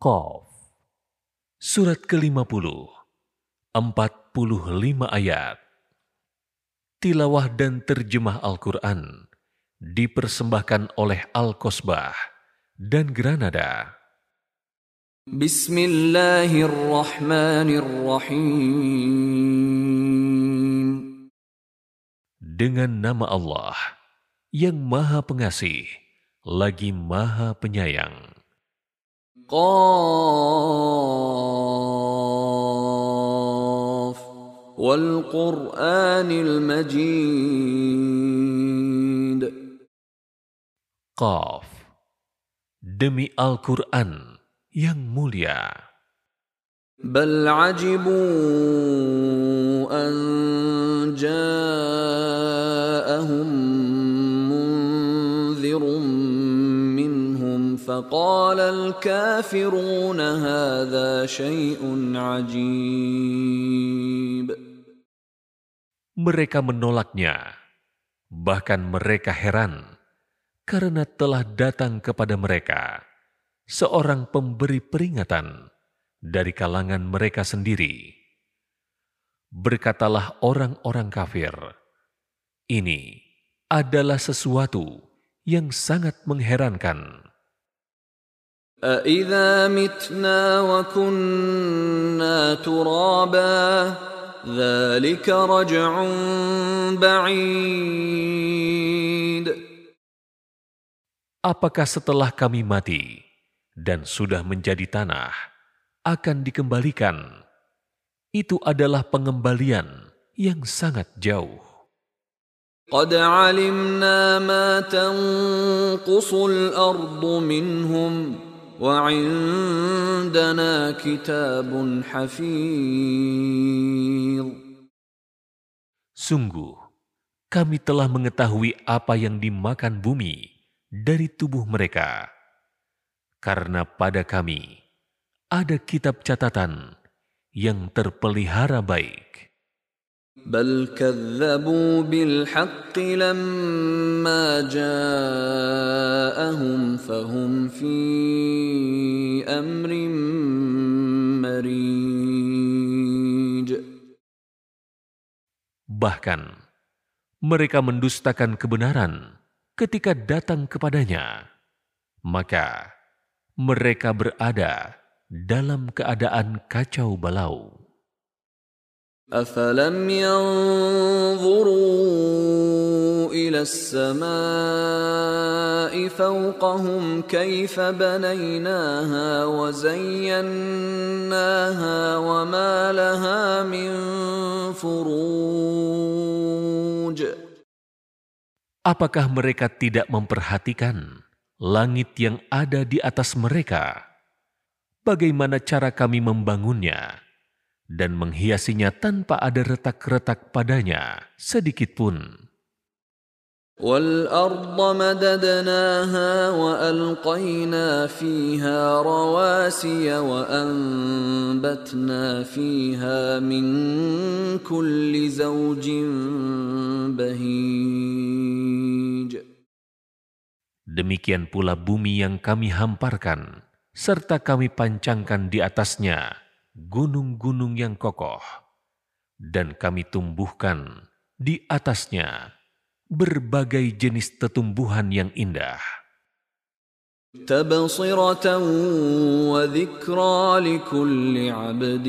Qaf Surat ke-50 45 ayat Tilawah dan terjemah Al-Quran dipersembahkan oleh Al-Kosbah dan Granada. Bismillahirrahmanirrahim. Dengan nama Allah yang Maha Pengasih lagi Maha Penyayang. Qaf wal Qur'anil Majid. Qaf Demi Al-Quran yang mulia. بل عجبوا أن جاءهم فقال الكافرون هذا شيء عجيب Mereka menolaknya, bahkan mereka heran karena telah datang kepada mereka seorang pemberi peringatan dari kalangan mereka sendiri. Berkatalah orang-orang kafir, ini adalah sesuatu yang sangat mengherankan. أَإِذَا مِتْنَا وَكُنَّا تُرَابًا ذَلِكَ رَجْعٌ بَعِيدٌ Apakah setelah kami mati dan sudah menjadi tanah, akan dikembalikan? Itu adalah pengembalian yang sangat jauh. قد علمنا ما تنقص الأرض منهم وعندنا كتاب حفيظ Sungguh, kami telah mengetahui apa yang dimakan bumi dari tubuh mereka. Karena pada kami ada kitab catatan yang terpelihara baik. بل كذبوا بالحق لما جاءهم فهم في أمر مريج Bahkan, mereka mendustakan kebenaran ketika datang kepadanya. Maka, mereka berada dalam keadaan kacau balau. أفلم ينظروا إلى السماء فوقهم كيف بنيناها وزيناها وما لها من فروج Apakah mereka tidak memperhatikan langit yang ada di atas mereka? Bagaimana cara kami membangunnya dan menghiasinya tanpa ada retak-retak padanya sedikit pun? والأرض مددناها وألقينا فيها رواسي وأنبتنا فيها من كل زوج بهيج Demikian pula bumi yang kami hamparkan, serta kami pancangkan di atasnya gunung-gunung yang kokoh, dan kami tumbuhkan di atasnya berbagai jenis tetumbuhan yang indah. تبصرة وذكرى لكل عبد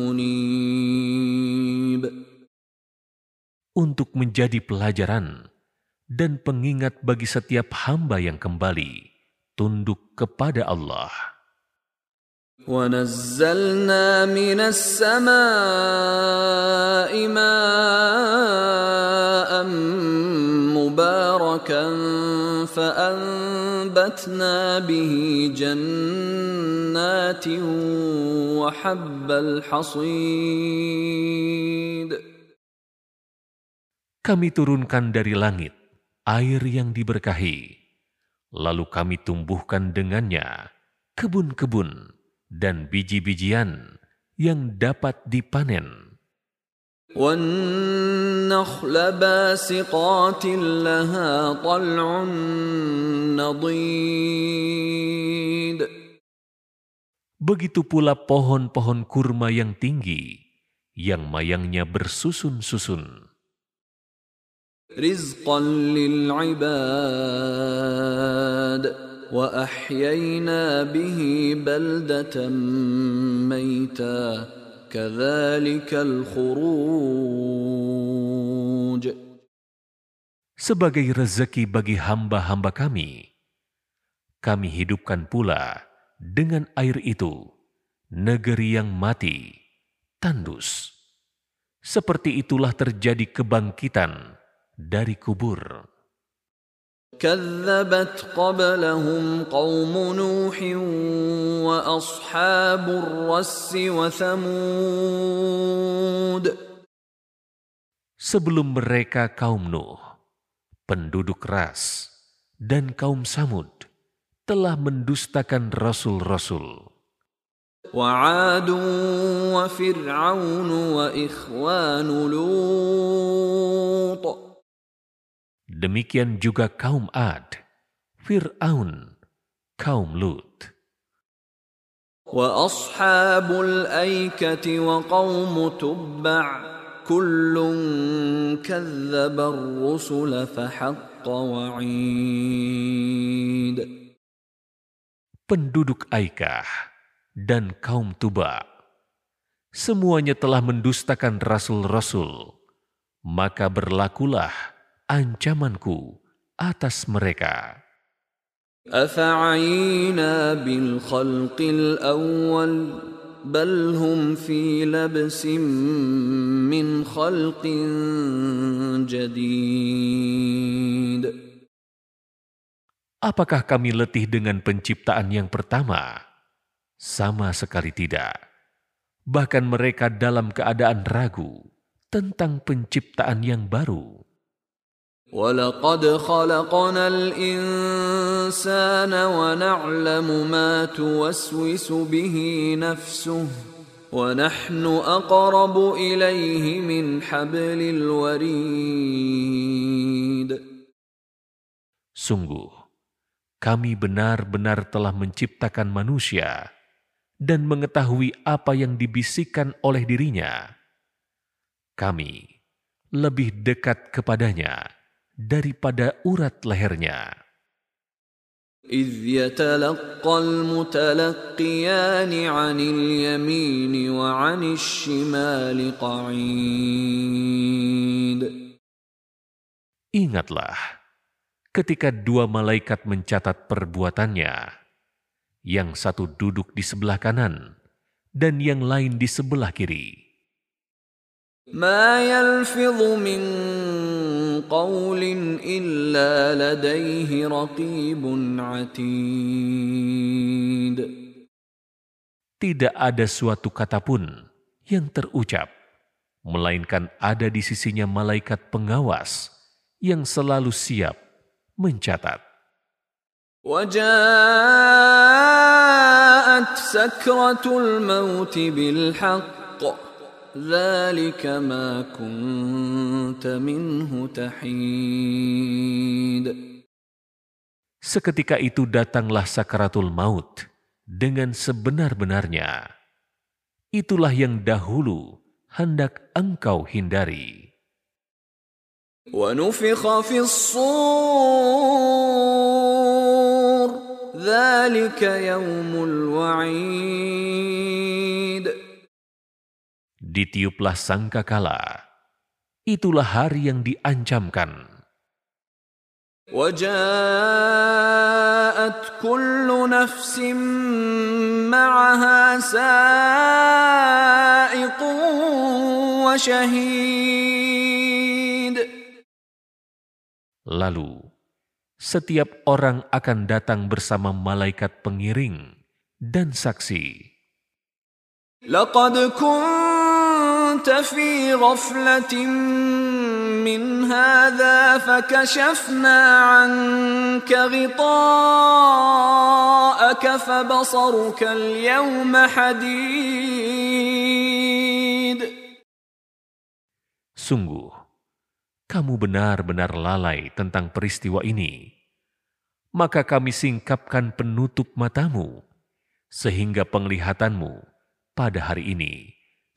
منيب Untuk menjadi pelajaran dan pengingat bagi setiap hamba yang kembali tunduk kepada Allah. ونزلنا من السماء ماء مباركا فأنبتنا به جنات وحب الحصيد Kami turunkan dari langit air yang diberkahi, lalu kami tumbuhkan dengannya kebun-kebun dan biji-bijian yang dapat dipanen. والنخل باسقات لها طلع نضيد Begitu pula pohon-pohon kurma yang tinggi, yang mayangnya bersusun-susun. رزقا للعباد واحيينا به بلده ميتا كذلك الخروج Sebagai rezeki bagi hamba-hamba kami, kami hidupkan pula dengan air itu negeri yang mati, tandus. Seperti itulah terjadi kebangkitan dari kubur. كذبت قبلهم قوم نوح واصحاب الرس وثمود Sebelum mereka kaum Nuh, penduduk Ras, dan kaum Samud telah mendustakan rasul-rasul. وعاد وفرعون واخوان لوط Demikian juga kaum Ad, Fir'aun, kaum Lut, واصحاب الايكه وقوم تبع كل كذب الرسل فحق وعيد penduduk Aikah, dan kaum Tuba. Semuanya telah mendustakan rasul-rasul, maka berlakulah ancamanku atas mereka. افعينا بالخلق الاول بل هم في لبس من خلق جديد Apakah kami letih dengan penciptaan yang pertama? Sama sekali tidak. Bahkan mereka dalam keadaan ragu tentang penciptaan yang baru. ولقد خلقنا الانسان ونعلم ما توسوس به نفسه ونحن اقرب اليه من حبل الوريد Sungguh, kami benar-benar telah menciptakan manusia dan mengetahui apa yang dibisikkan oleh dirinya. Kami lebih dekat kepadanya daripada urat lehernya. إذ يتلقى المتلقيان عن اليمين وعن الشمال قعيد Ingatlah ketika dua malaikat mencatat perbuatannya, yang satu duduk di sebelah kanan dan yang lain di sebelah kiri. ما يلفظ من قول إلا لديه رقيب عتيد Tidak ada suatu kata pun yang terucap, melainkan ada di sisinya malaikat pengawas yang selalu siap mencatat. وجاءت سكرة الموت بالحق ذلك ما كنت منه تحيد Seketika itu datanglah sakaratul maut dengan sebenar-benarnya. Itulah yang dahulu hendak engkau hindari. ونفخ في الصور ذلك يوم الوعيد Ditiuplah sangkakala. Itulah hari yang diancamkan. وجاءت كل نفس معها سائق وشهيد Lalu, setiap orang akan datang bersama malaikat pengiring dan saksi. لقد كنت في غفلة من هذا فكشفنا عنك غطاءك فبصرك اليوم حديد Sungguh, kamu benar-benar lalai tentang peristiwa ini. Maka kami singkapkan penutup matamu, sehingga penglihatanmu pada hari ini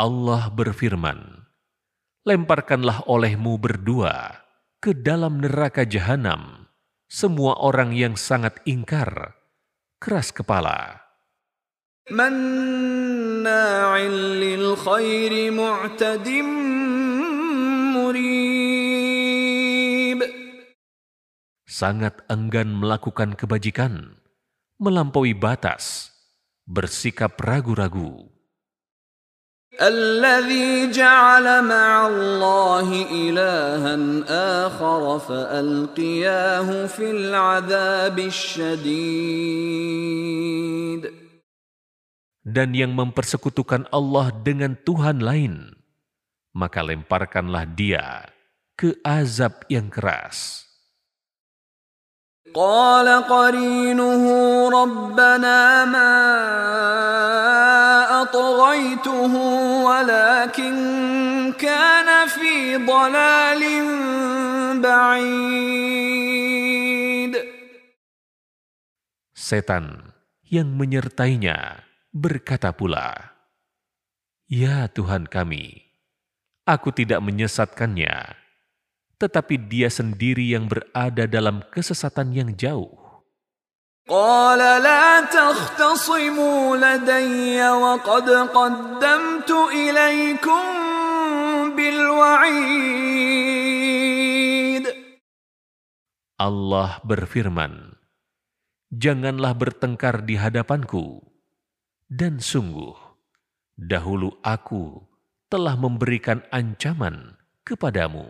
Allah berfirman, Lemparkanlah olehmu berdua ke dalam neraka jahanam semua orang yang sangat ingkar, keras kepala. Sangat enggan melakukan kebajikan, melampaui batas, bersikap ragu-ragu. الذي جعل مع الله إلها آخر فألقياه في العذاب الشديد dan yang mempersekutukan Allah dengan Tuhan lain, maka lemparkanlah dia ke azab yang keras. قال قرينه ربنا ما أطغيته ولكن كان في ضلال بعيد Setan yang menyertainya berkata pula, Ya Tuhan kami, aku tidak menyesatkannya, tetapi dia sendiri yang berada dalam kesesatan yang jauh. قال لا تختصموا لدي وقد قدمت إليكم بالوعيد Allah berfirman, Janganlah bertengkar di hadapanku, dan sungguh, dahulu aku telah memberikan ancaman kepadamu.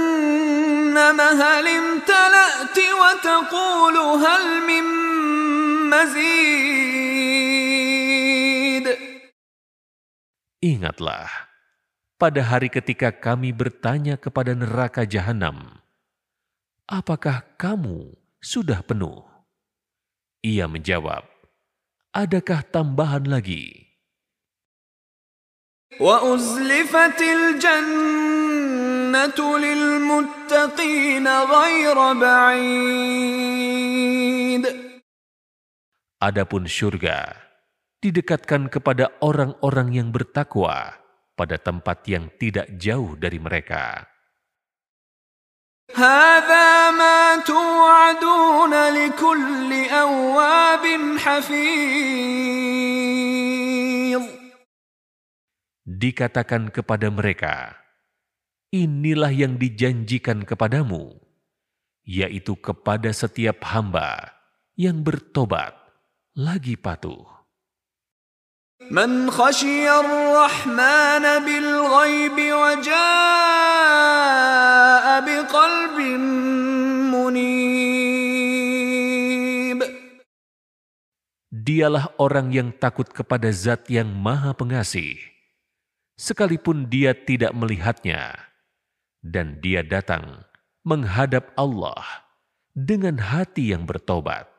هل امتلأت وتقول هل من مزيد Ingatlah, pada hari ketika kami bertanya kepada neraka jahanam, apakah kamu sudah penuh? Ia menjawab, adakah tambahan lagi? وأزلفت الجنة للمتقين غير بعيد Adapun syurga didekatkan kepada orang-orang yang bertakwa pada tempat yang tidak jauh dari mereka. هذا ما توعدون لكل أواب حفيظ Dikatakan kepada mereka, inilah yang dijanjikan kepadamu, yaitu kepada setiap hamba yang bertobat lagi patuh. Man khashiyar bil ghaibi wa jaa biqalbin munib. Dialah orang yang takut kepada zat yang maha pengasih, sekalipun dia tidak melihatnya dan dia datang menghadap Allah dengan hati yang bertobat.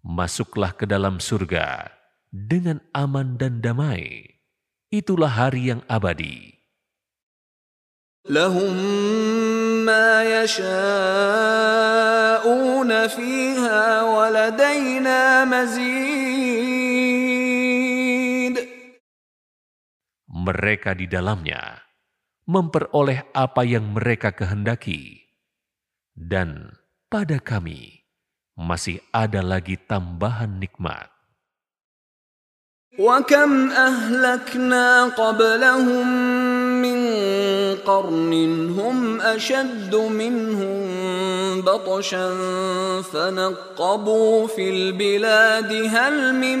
Masuklah ke dalam surga dengan aman dan damai. Itulah hari yang abadi. ما يشاءون فيها ولدينا مزيد Mereka di dalamnya memperoleh apa yang mereka kehendaki, dan pada kami masih ada lagi tambahan nikmat. وكم أهلكنا قبلهم من قرن هم أشد منهم بطشا فنقبوا في البلاد هل من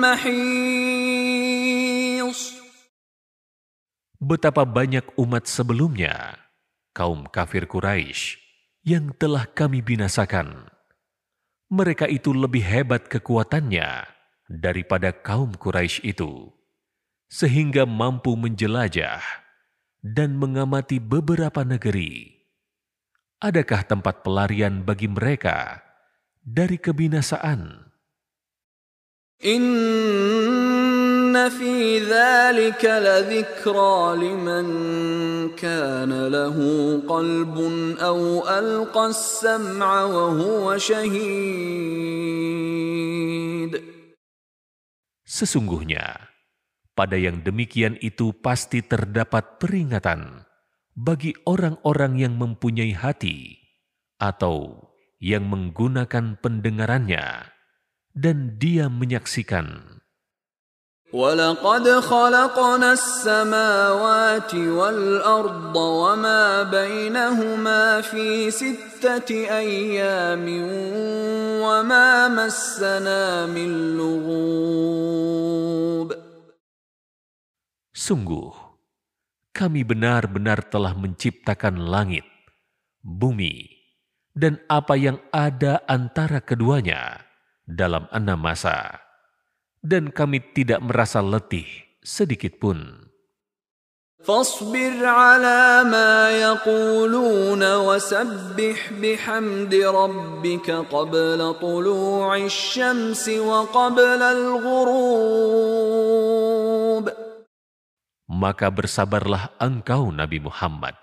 محيص Betapa banyak umat sebelumnya, kaum kafir Quraisy, yang telah kami binasakan. Mereka itu lebih hebat kekuatannya daripada kaum Quraisy itu, sehingga mampu menjelajah dan mengamati beberapa negeri. Adakah tempat pelarian bagi mereka dari kebinasaan? Inna fi dhalika ladhikra liman kana lahu qalbun aw alqa sam'a wa huwa shahid. Sesungguhnya, pada yang demikian itu pasti terdapat peringatan bagi orang-orang yang mempunyai hati atau yang menggunakan pendengarannya dan dia menyaksikan. ولقد خلقنا السماوات والأرض وما بينهما في ستة أيام وما مسنا من لغوب Sungguh, kami benar-benar telah menciptakan langit, bumi, dan apa yang ada antara keduanya dalam enam masa. Dan kami tidak merasa letih sedikit pun. فاصبر على ما يقولون وسبح بحمد ربك قبل طلوع الشمس وقبل الغروب Maka bersabarlah engkau Nabi Muhammad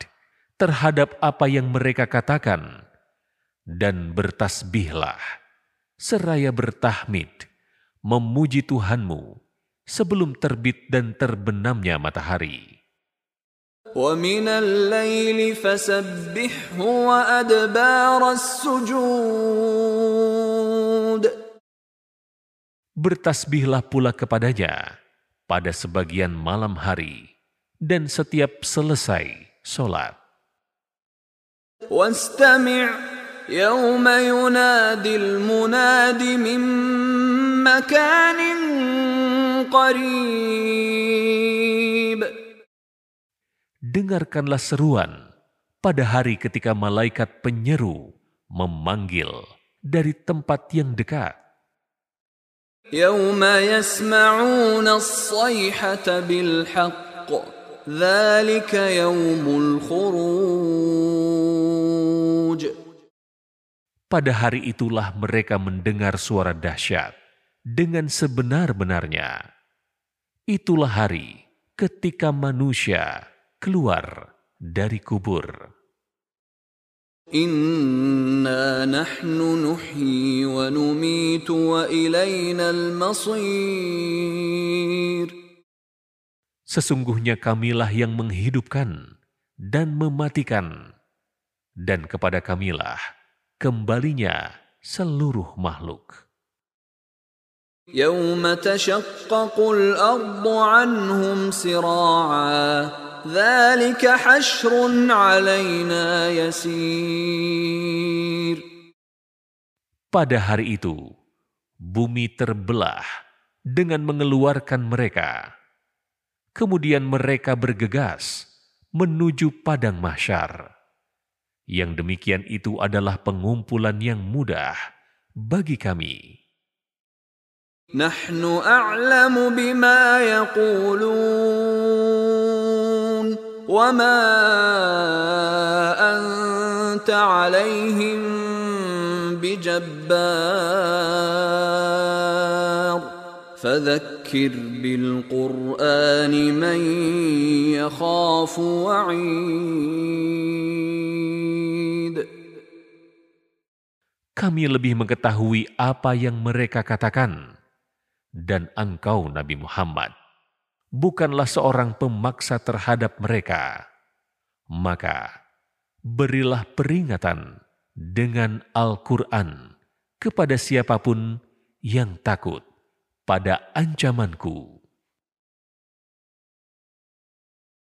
terhadap apa yang mereka katakan dan bertasbihlah seraya bertahmid memuji Tuhanmu sebelum terbit dan terbenamnya matahari. ومن الليل فسبحه وأدبار السجود Bertasbihlah pula kepadanya pada sebagian malam hari dan setiap selesai sholat. واستمع يوم ينادي المناد من مكان قريب Dengarkanlah seruan pada hari ketika malaikat penyeru memanggil dari tempat yang dekat. يوم يسمعون الصيحة بالحق pada hari itulah mereka mendengar suara dahsyat dengan sebenar-benarnya. Itulah hari ketika manusia keluar dari kubur. Inna nahnu nuhyi wa numitu wa ilayna al-masir. Sesungguhnya kamilah yang menghidupkan dan mematikan, dan kepada kamilah kembalinya seluruh makhluk. يوم تشقق الأرض عنهم سراعا ذلك حشر علينا يسير Pada hari itu, bumi terbelah dengan mengeluarkan mereka. Kemudian mereka bergegas menuju padang mahsyar. Yang demikian itu adalah pengumpulan yang mudah bagi kami. Nahnu a'lamu bima yaqulun wa ma anta alaihim bijabbar فذكر بالقرآن من يخاف وعيد Kami lebih mengetahui apa yang mereka katakan. Dan engkau Nabi Muhammad, bukanlah seorang pemaksa terhadap mereka. Maka berilah peringatan dengan Al-Quran kepada siapapun yang takut pada ancamanku.